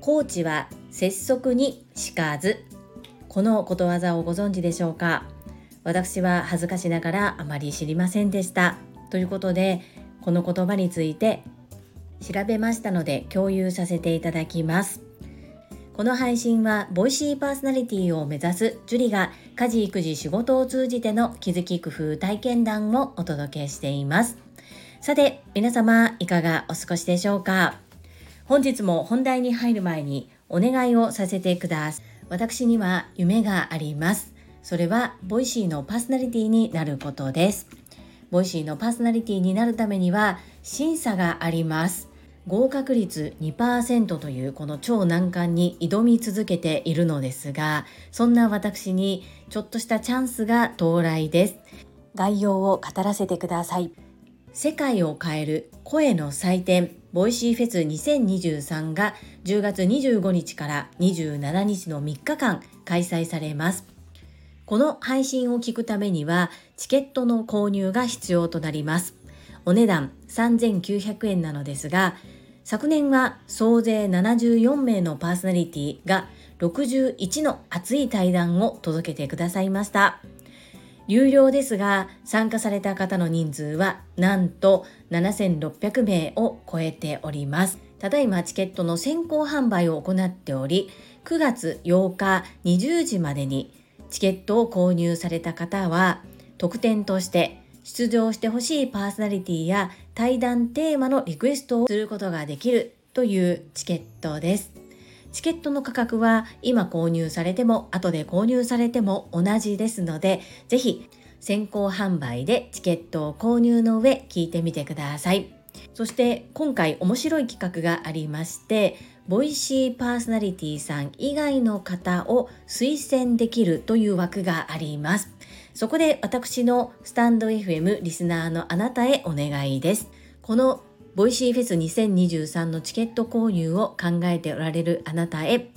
高知は節足にしかずこのことわざをご存知でしょうか？私は恥ずかしながらあまり知りませんでした。ということでこの言葉について調べましたので共有させていただきます。この配信はボイシーパーソナリティを目指すジュリが家事育児仕事を通じての気づき工夫体験談をお届けしています。さて皆様いかがお過ごしでしょうか？本日も本題に入る前にお願いをさせてください。私には夢があります。それはボイシーのパーソナリティになることです。ボイシーのパーソナリティになるためには審査があります。合格率2%というこの超難関に挑み続けているのですがそんな私にちょっとしたチャンスが到来です。概要を語らせてください。世界を変える声の祭典ボイシーフェス2023が10月25日から27日の3日間開催されますこの配信を聞くためにはチケットの購入が必要となりますお値段3900円なのですが昨年は総勢74名のパーソナリティが61の熱い対談を届けてくださいました。有料ですが参加された方の人数はなんと7600名を超えております。ただいまチケットの先行販売を行っており9月8日20時までにチケットを購入された方は特典として出場してほしいパーソナリティや対談テーマのリクエストをすることができるというチケットです。チケットの価格は今購入されても後で購入されても同じですので、ぜひ先行販売でチケットを購入の上聞いてみてください。そして今回面白い企画がありまして、ボイシーパーソナリティさん以外の方を推薦できるという枠があります。そこで私のスタンド FM リスナーのあなたへお願いです。このボイシーフェス2023のチケット購入を考えておられるあなたへ、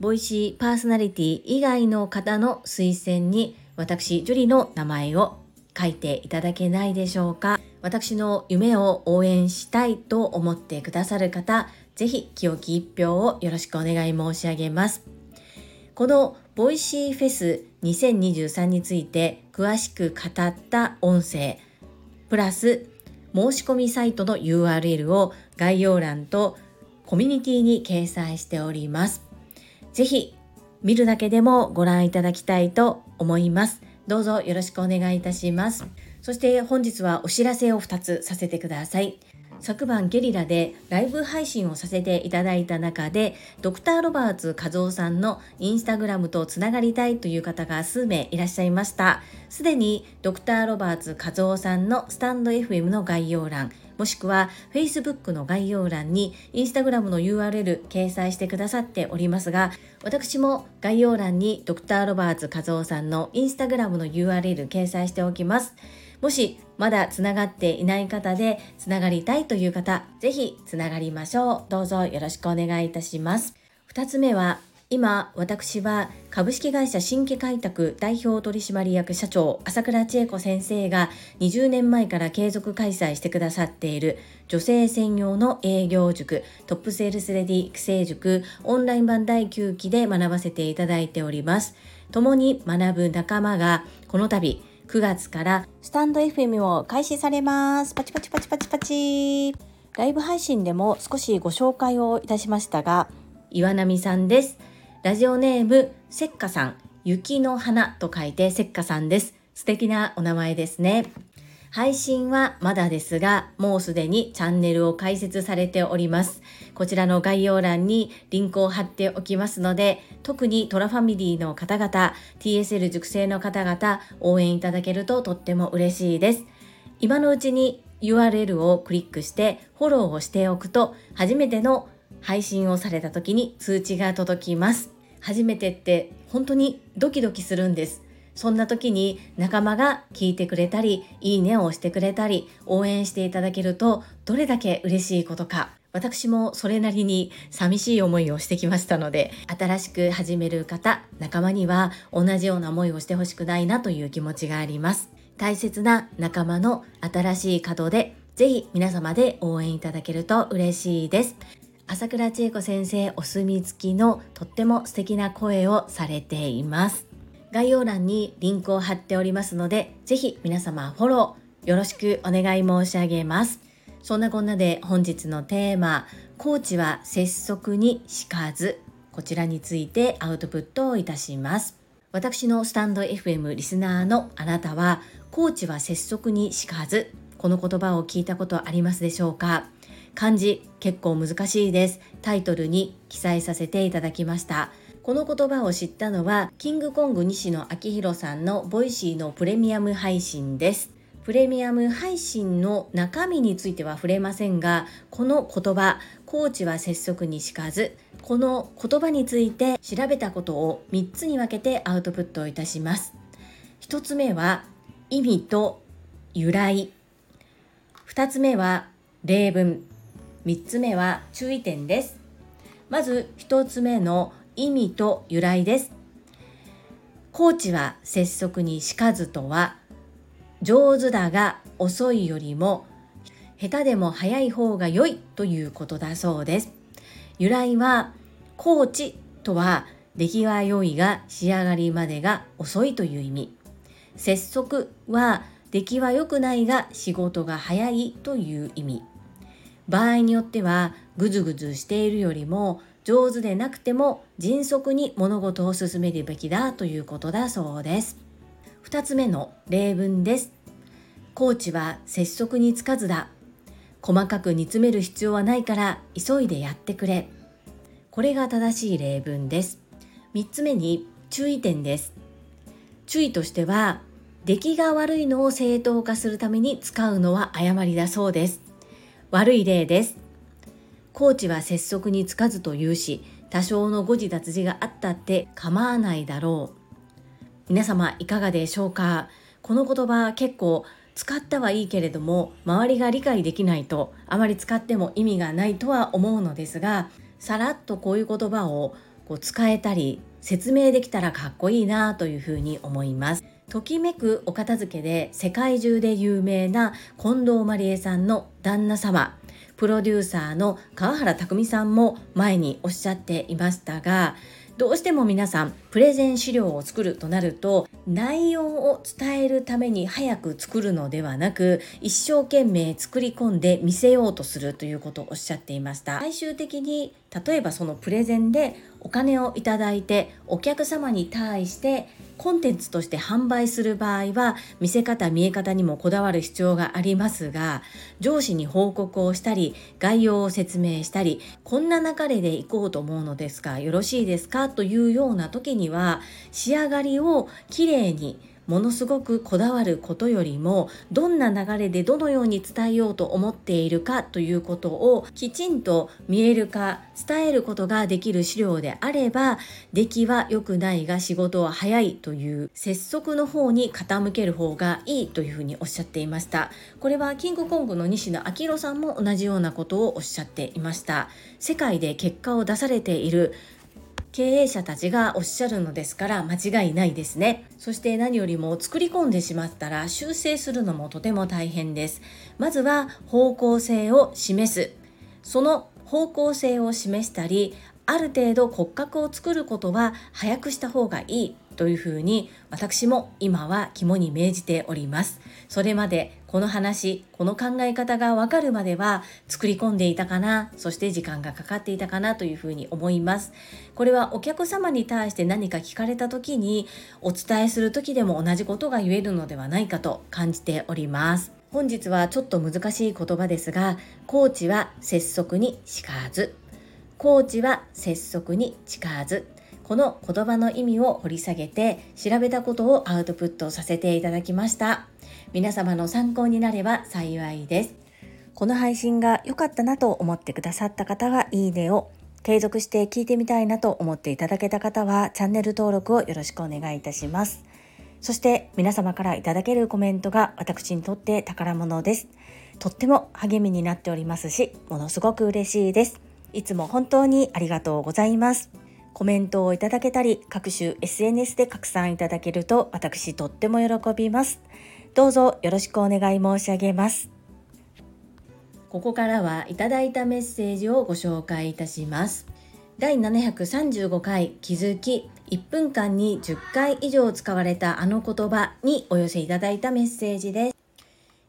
ボイシーパーソナリティ以外の方の推薦に私、ジュリの名前を書いていただけないでしょうか。私の夢を応援したいと思ってくださる方、ぜひ清き一票をよろしくお願い申し上げます。このボイシーフェス2023について詳しく語った音声、プラス申し込みサイトの URL を概要欄とコミュニティに掲載しております。ぜひ見るだけでもご覧いただきたいと思います。どうぞよろしくお願いいたします。そして本日はお知らせを2つさせてください。昨晩ゲリラでライブ配信をさせていただいた中でドクターロバーツ和夫さんのインスタグラムとつながりたいという方が数名いらっしゃいました。すでにドクターロバーツ和夫さんのスタンド FM の概要欄もしくは Facebook の概要欄に Instagram の URL 掲載してくださっておりますが私も概要欄にドクターロバーツ和夫さんの Instagram の URL 掲載しておきます。もしまだつながっていない方でつながりたいという方、ぜひつながりましょう。どうぞよろしくお願いいたします。2つ目は今私は株式会社新規開拓代表取締役社長朝倉千恵子先生が20年前から継続開催してくださっている女性専用の営業塾トップセールスレディ育成塾オンライン版第9期で学ばせていただいております共に学ぶ仲間がこの度9月からスタンド FM を開始されます。パチパチパチパチパチ。ライブ配信でも少しご紹介をいたしましたが、岩波さんです。ラジオネーム、せっかさん。雪の花と書いてせっかさんです。素敵なお名前ですね。配信はまだですが、もうすでにチャンネルを開設されております。こちらの概要欄にリンクを貼っておきますので、特にトラファミリーの方々、TSL 熟成の方々、応援いただけるととっても嬉しいです。今のうちに URL をクリックしてフォローをしておくと、初めての配信をされた時に通知が届きます。初めてって本当にドキドキするんです。そんな時に仲間が聞いてくれたり、いいねを押してくれたり、応援していただけると、どれだけ嬉しいことか。私もそれなりに寂しい思いをしてきましたので、新しく始める方、仲間には同じような思いをしてほしくないなという気持ちがあります。大切な仲間の新しい門でぜひ皆様で応援いただけると嬉しいです朝倉千恵子先生お墨付きのとっても素敵な声をされています概要欄にリンクを貼っておりますのでぜひ皆様フォローよろしくお願い申し上げます。そんなこんなで本日のテーマコーチは拙速にしかずこちらについてアウトプットをいたします。私のスタンド FM リスナーのあなたはコーチは拙速にしかずこの言葉を聞いたことありますでしょうか？漢字結構難しいです。タイトルに記載させていただきました。この言葉を知ったのはキングコング西野亮廣さんのボイシーのプレミアム配信です。プレミアム配信の中身については触れませんがこの言葉巧遅は拙速に如かずこの言葉について調べたことを3つに分けてアウトプットいたします。1つ目は意味と由来。2つ目は例文。3つ目は注意点です。まず1つ目の意味と由来です。コーチは拙速にしかずとは上手だが遅いよりも下手でも早い方が良いということだそうです。由来はコーチとは出来が良いが仕上がりまでが遅いという意味。拙速は出来は良くないが仕事が早いという意味。場合によってはぐずぐずしているよりも上手でなくても迅速に物事を進めるべきだということだそうです。2つ目の例文です。コーチは拙速につかずだ。細かく煮詰める必要はないから急いでやってくれ。これが正しい例文です。3つ目に注意点です。注意としては出来が悪いのを正当化するために使うのは誤りだそうです。悪い例です。コーチは拙速につかずと言うし多少の誤字脱字があったって構わないだろう。皆様いかがでしょうか？この言葉結構使ったはいいけれども周りが理解できないとあまり使っても意味がないとは思うのですがさらっとこういう言葉をこう使えたり説明できたらかっこいいなというふうに思います。ときめくお片付けで世界中で有名な近藤麻理恵さんの旦那様。プロデューサーの川原拓さんも前におっしゃっていましたがどうしても皆さんプレゼン資料を作るとなると内容を伝えるために早く作るのではなく一生懸命作り込んで見せようとするということをおっしゃっていました。最終的に例えばそのプレゼンでお金をいただいてお客様に対してコンテンツとして販売する場合は見せ方見え方にもこだわる必要がありますが上司に報告をしたり概要を説明したりこんな流れで行こうと思うのですがよろしいですか？というような時には仕上がりをきれいにものすごくこだわることよりもどんな流れでどのように伝えようと思っているかということをきちんと見える化伝えることができる資料であれば出来は良くないが仕事は早いという拙速の方に傾ける方がいいというふうにおっしゃっていました。これはキングコングの西野昭弘さんも同じようなことをおっしゃっていました。世界で結果を出されている経営者たちがおっしゃるのですから間違いないですね。そして何よりも作り込んでしまったら修正するのもとても大変です。まずは方向性を示す。その方向性を示したりある程度骨格を作ることは早くした方がいいというふうに私も今は肝に銘じております。それまでこの話この考え方がわかるまでは作り込んでいたかなそして時間がかかっていたかなというふうに思います。これはお客様に対して何か聞かれた時にお伝えする時でも同じことが言えるのではないかと感じております。本日はちょっと難しい言葉ですがコーチは拙速にしかず。コーチは拙速に近ず。この言葉の意味を掘り下げて調べたことをアウトプットさせていただきました。皆様の参考になれば幸いです。この配信が良かったなと思ってくださった方はいいねを継続して聞いてみたいなと思っていただけた方はチャンネル登録をよろしくお願いいたします。そして皆様からいただけるコメントが私にとって宝物です。とっても励みになっておりますしものすごく嬉しいです。いつも本当にありがとうございます。コメントをいただけたり各種 SNS で拡散いただけると私とっても喜びます。どうぞよろしくお願い申し上げます。ここからはいただいたメッセージをご紹介いたします第735回気づき1分間に10回以上使われたあの言葉にお寄せいただいたメッセージです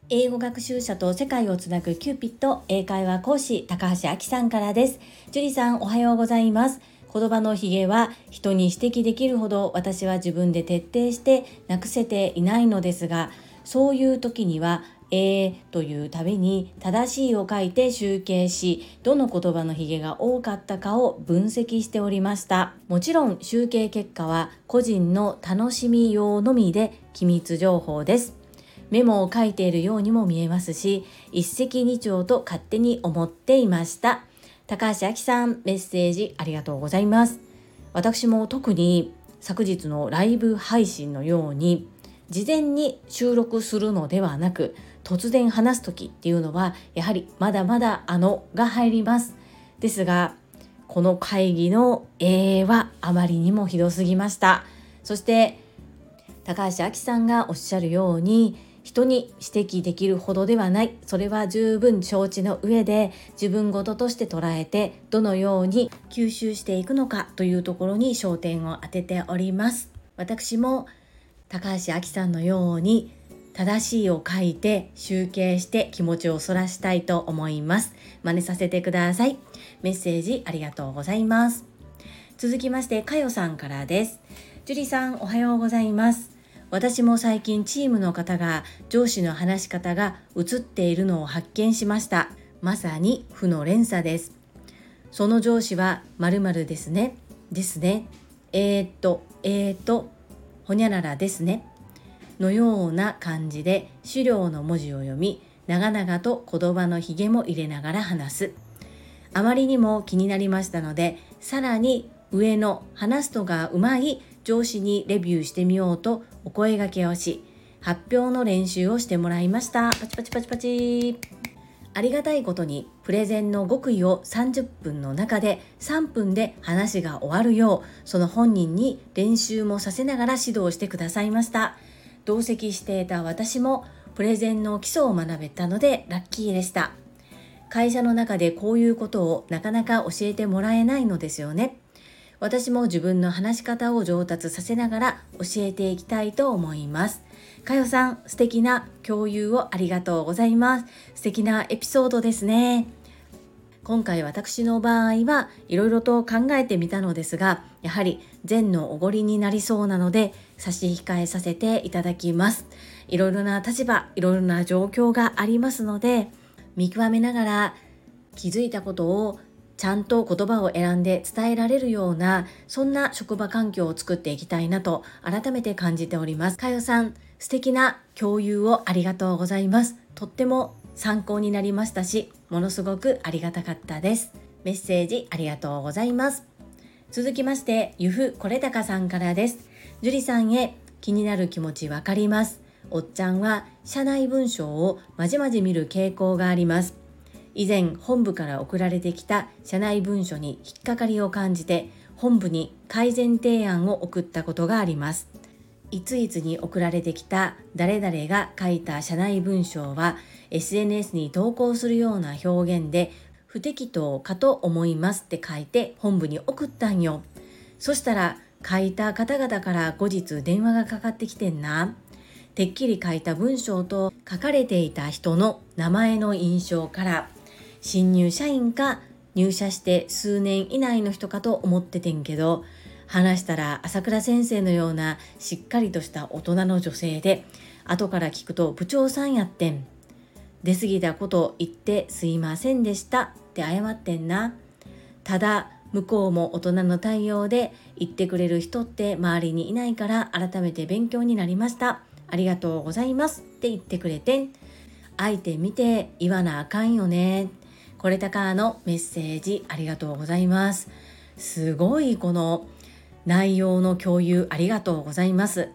英語学習者と世界をつなぐキューピット英会話講師高橋明さんからです。樹里さんおはようございます。言葉のヒゲは人に指摘できるほど私は自分で徹底してなくせていないのですが、そういう時にはえーというたびに正しいを書いて集計し、どの言葉のヒゲが多かったかを分析しておりました。もちろん集計結果は個人の楽しみ用のみで機密情報です。メモを書いているようにも見えますし、一石二鳥と勝手に思っていました。高橋明さん、メッセージありがとうございます。私も特に昨日のライブ配信のように、事前に収録するのではなく、突然話す時っていうのは、やはりまだまだあのが入ります。ですが、この会議の A はあまりにもひどすぎました。そして、高橋明さんがおっしゃるように、人に指摘できるほどではないそれは十分承知の上で自分事として捉えてどのように吸収していくのかというところに焦点を当てております私も高橋明さんのように正しいを書いて集計して気持ちをそらしたいと思います真似させてくださいメッセージありがとうございます続きましてかよさんからです樹里さんおはようございます私も最近チームの方が上司の話し方が映っているのを発見しました。まさに負の連鎖です。その上司は〇〇ですね。ですね。えー、っと、えー、っと、ほにゃららですね。のような感じで資料の文字を読み、長々と言葉のひげも入れながら話す。あまりにも気になりましたので、さらに上の話すのがうまい上司にレビューしてみようとお声掛けをし、発表の練習をしてもらいました。パチパチパチパチ。ありがたいことにプレゼンの極意を30分の中で3分で話が終わるようその本人に練習もさせながら指導してくださいました。同席していた私もプレゼンの基礎を学べたのでラッキーでした。会社の中でこういうことをなかなか教えてもらえないのですよね。私も自分の話し方を上達させながら教えていきたいと思います。かよさん、素敵な共有をありがとうございます。素敵なエピソードですね。今回私の場合はいろいろと考えてみたのですが、やはり善のおごりになりそうなので差し控えさせていただきます。いろいろな立場、いろいろな状況がありますので、見極めながら気づいたことをちゃんと言葉を選んで伝えられるようなそんな職場環境を作っていきたいなと改めて感じておりますかよさん素敵な共有をありがとうございます。とっても参考になりましたしものすごくありがたかったです。メッセージありがとうございます。続きましてゆふこれたかさんからです。樹里さんへ気になる気持ちわかります。おっちゃんは社内文章をまじまじ見る傾向があります。以前本部から送られてきた社内文書に引っかかりを感じて本部に改善提案を送ったことがあります。いついつに送られてきた誰々が書いた社内文章は SNS に投稿するような表現で不適当かと思いますって書いて本部に送ったんよ。そしたら書いた方々から後日電話がかかってきてんな。てっきり書いた文章と書かれていた人の名前の印象から新入社員か入社して数年以内の人かと思っててんけど話したら朝倉先生のようなしっかりとした大人の女性で後から聞くと部長さんやってん。出過ぎたこと言ってすいませんでした。って謝ってんな。ただ向こうも大人の対応で言ってくれる人って周りにいないから改めて勉強になりました。ありがとうございます。って言ってくれてん。相手見て言わなあかんよね。これたかのメッセージありがとうございます。すごいこの内容の共有ありがとうございます。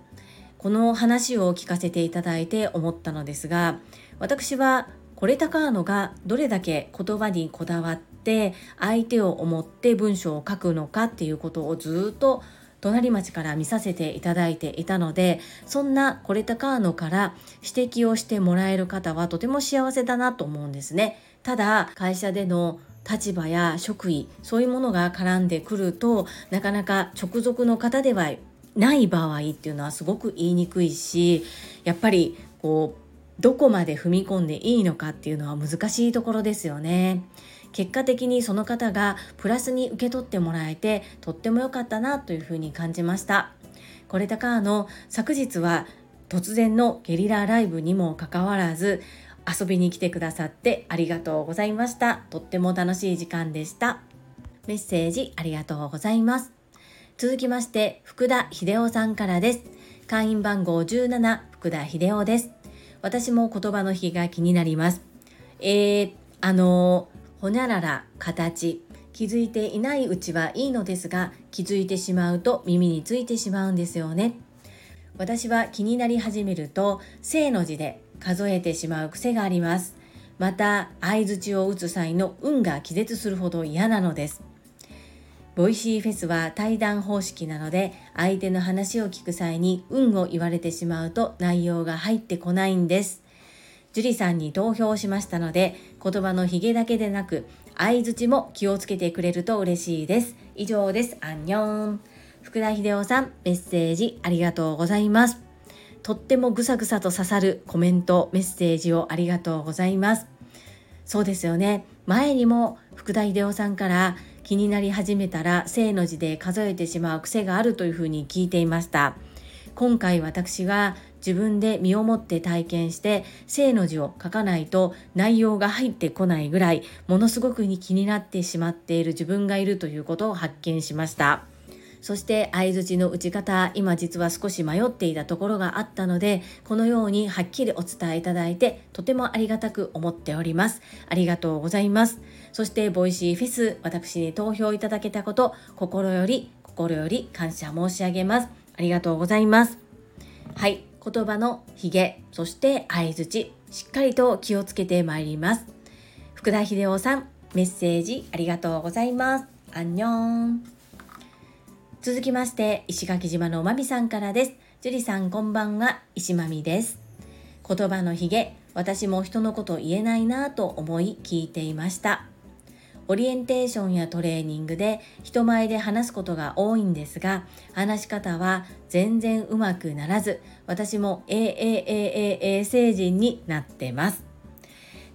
この話を聞かせていただいて思ったのですが、私はこれたかのがどれだけ言葉にこだわって相手を思って文章を書くのかっていうことをずっと隣町から見させていただいていたのでそんなコレタカーノから指摘をしてもらえる方はとても幸せだなと思うんですねただ会社での立場や職位そういうものが絡んでくるとなかなか直属の方ではない場合っていうのはすごく言いにくいしやっぱりこうどこまで踏み込んでいいのかっていうのは難しいところですよね。結果的にその方がプラスに受け取ってもらえてとっても良かったなというふうに感じました。これだかの昨日は突然のゲリラライブにもかかわらず遊びに来てくださってありがとうございました。とっても楽しい時間でした。メッセージありがとうございます。続きまして、福田秀夫さんからです。会員番号17、福田秀夫です。私も言葉の日が気になります。えー、あのほにゃらら、形、気づいていないうちはいいのですが、気づいてしまうと耳についてしまうんですよね。私は気になり始めると、正の字で数えてしまう癖があります。また、相槌を打つ際の運が気絶するほど嫌なのです。ボイシーフェスは対談方式なので、相手の話を聞く際にうんを言われてしまうと内容が入ってこないんです。樹里さんに投票しましたので、言葉のヒゲだけでなく、相槌も気をつけてくれると嬉しいです。以上です。안녕。福田秀夫さん、メッセージありがとうございます。とってもぐさぐさと刺さるコメント、メッセージをありがとうございます。そうですよね。前にも福田秀夫さんから気になり始めたら正の字で数えてしまう癖があるというふうに聞いていました。今回私が自分で身をもって体験して正の字を書かないと内容が入ってこないぐらいものすごくに気になってしまっている自分がいるということを発見しました。そして相づちの打ち方今実は少し迷っていたところがあったのでこのようにはっきりお伝えいただいてとてもありがたく思っております。ありがとうございます。そして Voicyフェス私に投票いただけたこと心より心より感謝申し上げます。ありがとうございます。はい言葉のヒゲそして相づちしっかりと気をつけてまいります。福田秀夫さんメッセージありがとうございます。안녕。続きまして、石垣島のまみさんからです。樹里さんこんばんは、石まみです。言葉のひげ、私も人のこと言えないなぁと思い聞いていました。オリエンテーションやトレーニングで人前で話すことが多いんですが、話し方は全然うまくならず、私も AAAAA 成人になってます。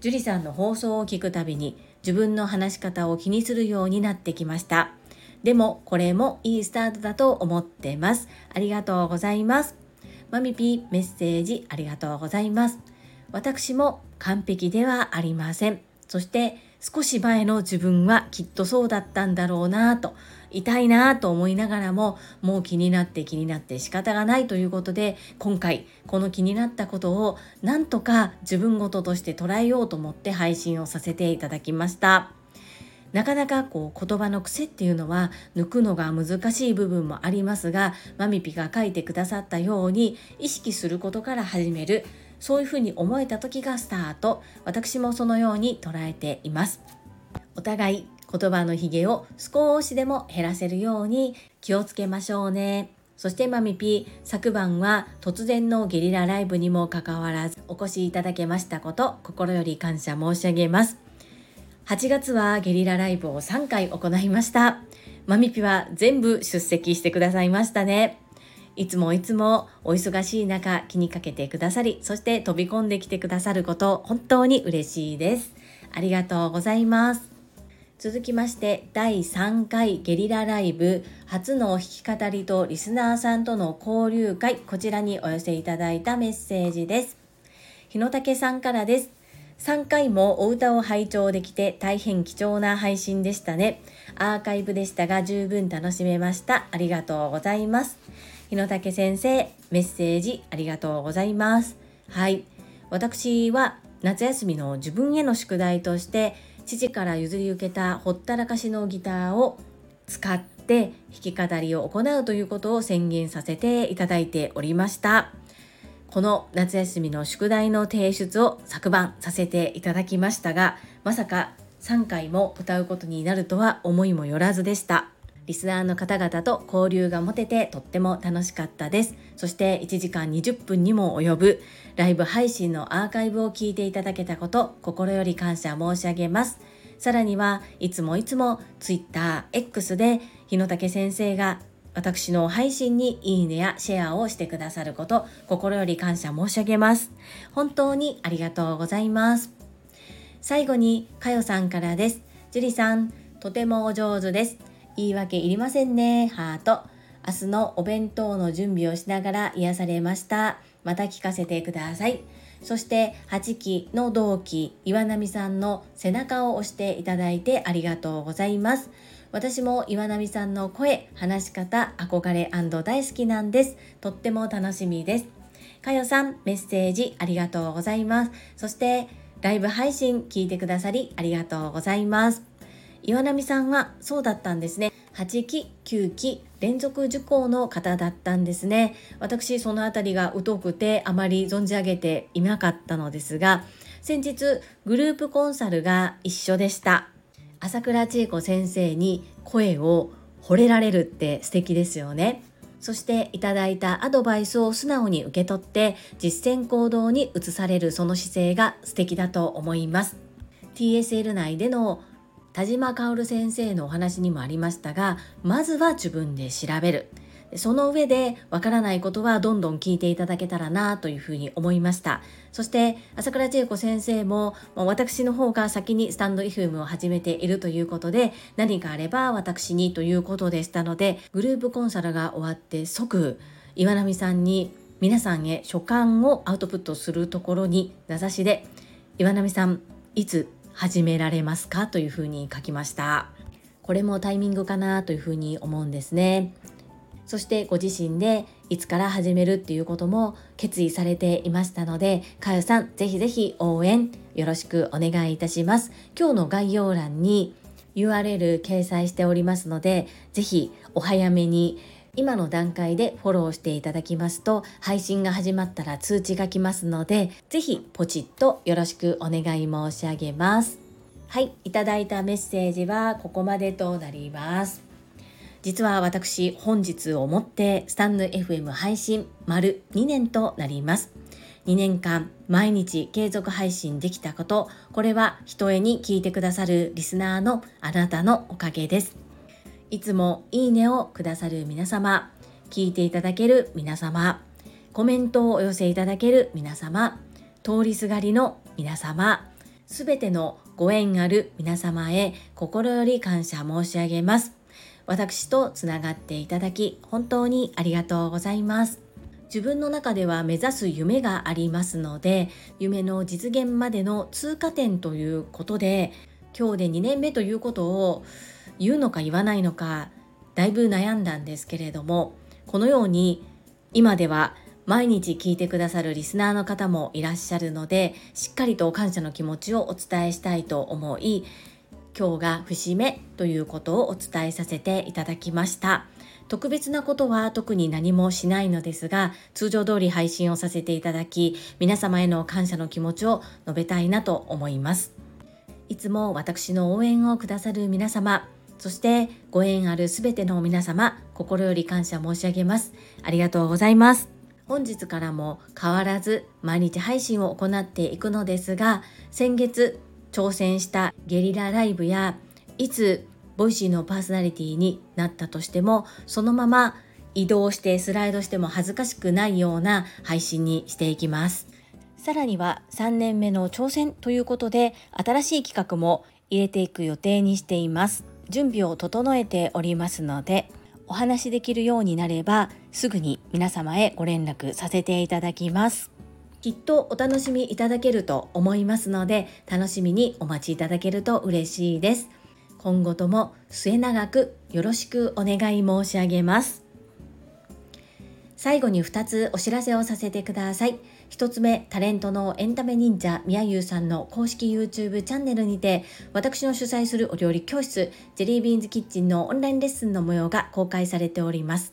樹里さんの放送を聞くたびに自分の話し方を気にするようになってきました。でもこれもいいスタートだと思ってます。ありがとうございます。マミピーメッセージありがとうございます。私も完璧ではありません。そして少し前の自分はきっとそうだったんだろうなぁと痛いなぁと思いながらももう気になって気になって仕方がないということで今回この気になったことをなんとか自分ごととして捉えようと思って配信をさせていただきました。なかなかこう言葉の癖っていうのは抜くのが難しい部分もありますがマミピが書いてくださったように意識することから始める。そういうふうに思えた時がスタート。私もそのように捉えています。お互い言葉のひげを少しでも減らせるように気をつけましょうね。そしてマミピ昨晩は突然のゲリラライブにもかかわらずお越しいただけましたこと心より感謝申し上げます。8月はゲリラライブを3回行いました。マミピは全部出席してくださいましたね。いつもいつもお忙しい中気にかけてくださり、そして飛び込んできてくださること本当に嬉しいです。ありがとうございます。続きまして第3回ゲリラライブ初の弾き語りとリスナーさんとの交流会こちらにお寄せいただいたメッセージです。日野武さんからです。3回もお歌を拝聴できて大変貴重な配信でしたね。アーカイブでしたが十分楽しめました。ありがとうございます。日野武先生、メッセージありがとうございます。はい。私は夏休みの自分への宿題として父から譲り受けたほったらかしのギターを使って弾き語りを行うということを宣言させていただいておりました。この夏休みの宿題の提出を昨晩させていただきましたがまさか3回も歌うことになるとは思いもよらずでした。リスナーの方々と交流が持ててとっても楽しかったです。そして1時間20分にも及ぶライブ配信のアーカイブを聞いていただけたこと心より感謝申し上げます。さらにはいつもいつも TwitterX で日野武先生が私の配信にいいねやシェアをしてくださること心より感謝申し上げます。本当にありがとうございます。最後にかよさんからです。樹里さんとてもお上手です。言い訳いりませんね。ハート。明日のお弁当の準備をしながら癒されました。また聞かせてください。そして8期の同期岩波さんの背中を押していただいてありがとうございます。私も岩波さんの声話し方憧れ大好きなんです。とっても楽しみです。かよさんメッセージありがとうございます。そしてライブ配信聞いてくださりありがとうございます。岩波さんはそうだったんですね。8期9期連続受講の方だったんですね。私その辺りが疎くてあまり存じ上げていなかったのですが先日グループコンサルが一緒でした。朝倉千恵子先生に声を惚れられるって素敵ですよね。そしていただいたアドバイスを素直に受け取って実践行動に移されるその姿勢が素敵だと思います。TSL 内での田島薫先生のお話にもありましたがまずは自分で調べる。その上でわからないことはどんどん聞いていただけたらなというふうに思いました。そして朝倉千恵子先生も私の方が先にスタンド FM を始めているということで何かあれば私にということでしたのでグループコンサルが終わって即岩波さんに皆さんへ書簡をアウトプットするところに名指しで岩波さんいつ始められますかというふうに書きました。これもタイミングかなというふうに思うんですね。そしてご自身でいつから始めるっていうことも決意されていましたのでかよさんぜひぜひ応援よろしくお願いいたします。今日の概要欄に URL 掲載しておりますのでぜひお早めに今の段階でフォローしていただきますと配信が始まったら通知が来ますのでぜひポチッとよろしくお願い申し上げます。はいいただいたメッセージはここまでとなります。実は私本日をもってスタンド FM 配信丸2年となります2年間毎日継続配信できたことこれはひとえに聞いてくださるリスナーのあなたのおかげですいつもいいねをくださる皆様、聞いていただける皆様、コメントをお寄せいただける皆様、通りすがりの皆様、すべてのご縁ある皆様へ心より感謝申し上げます。私とつながっていただき本当にありがとうございます。自分の中では目指す夢がありますので夢の実現までの通過点ということで今日で2年目ということを言うのか言わないのかだいぶ悩んだんですけれどもこのように今では毎日聞いてくださるリスナーの方もいらっしゃるのでしっかりと感謝の気持ちをお伝えしたいと思い今日が節目ということをお伝えさせていただきました特別なことは特に何もしないのですが通常通り配信をさせていただき皆様への感謝の気持ちを述べたいなと思いますいつも私の応援をくださる皆様そしてご縁あるすべての皆様、心より感謝申し上げます。ありがとうございます。本日からも変わらず毎日配信を行っていくのですが、先月挑戦したゲリラライブやいつ Voicy のパーソナリティになったとしても、そのまま移動してスライドしても恥ずかしくないような配信にしていきます。さらには3年目の挑戦ということで新しい企画も入れていく予定にしています。準備を整えておりますのでお話しできるようになればすぐに皆様へご連絡させていただきますきっとお楽しみいただけると思いますので楽しみにお待ちいただけると嬉しいです。今後とも末永くよろしくお願い申し上げます。最後に2つお知らせをさせてください。1つ目、タレントのエンタメ忍者みやゆうさんの公式 YouTube チャンネルにて、私の主催するお料理教室、ジェリービーンズキッチンのオンラインレッスンの模様が公開されております。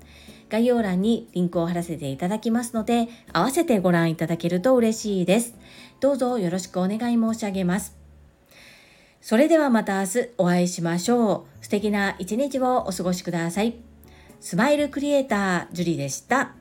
概要欄にリンクを貼らせていただきますので合わせてご覧いただけると嬉しいです。どうぞよろしくお願い申し上げます。それではまた明日お会いしましょう。素敵な一日をお過ごしください。スマイルクリエイタージュリでした。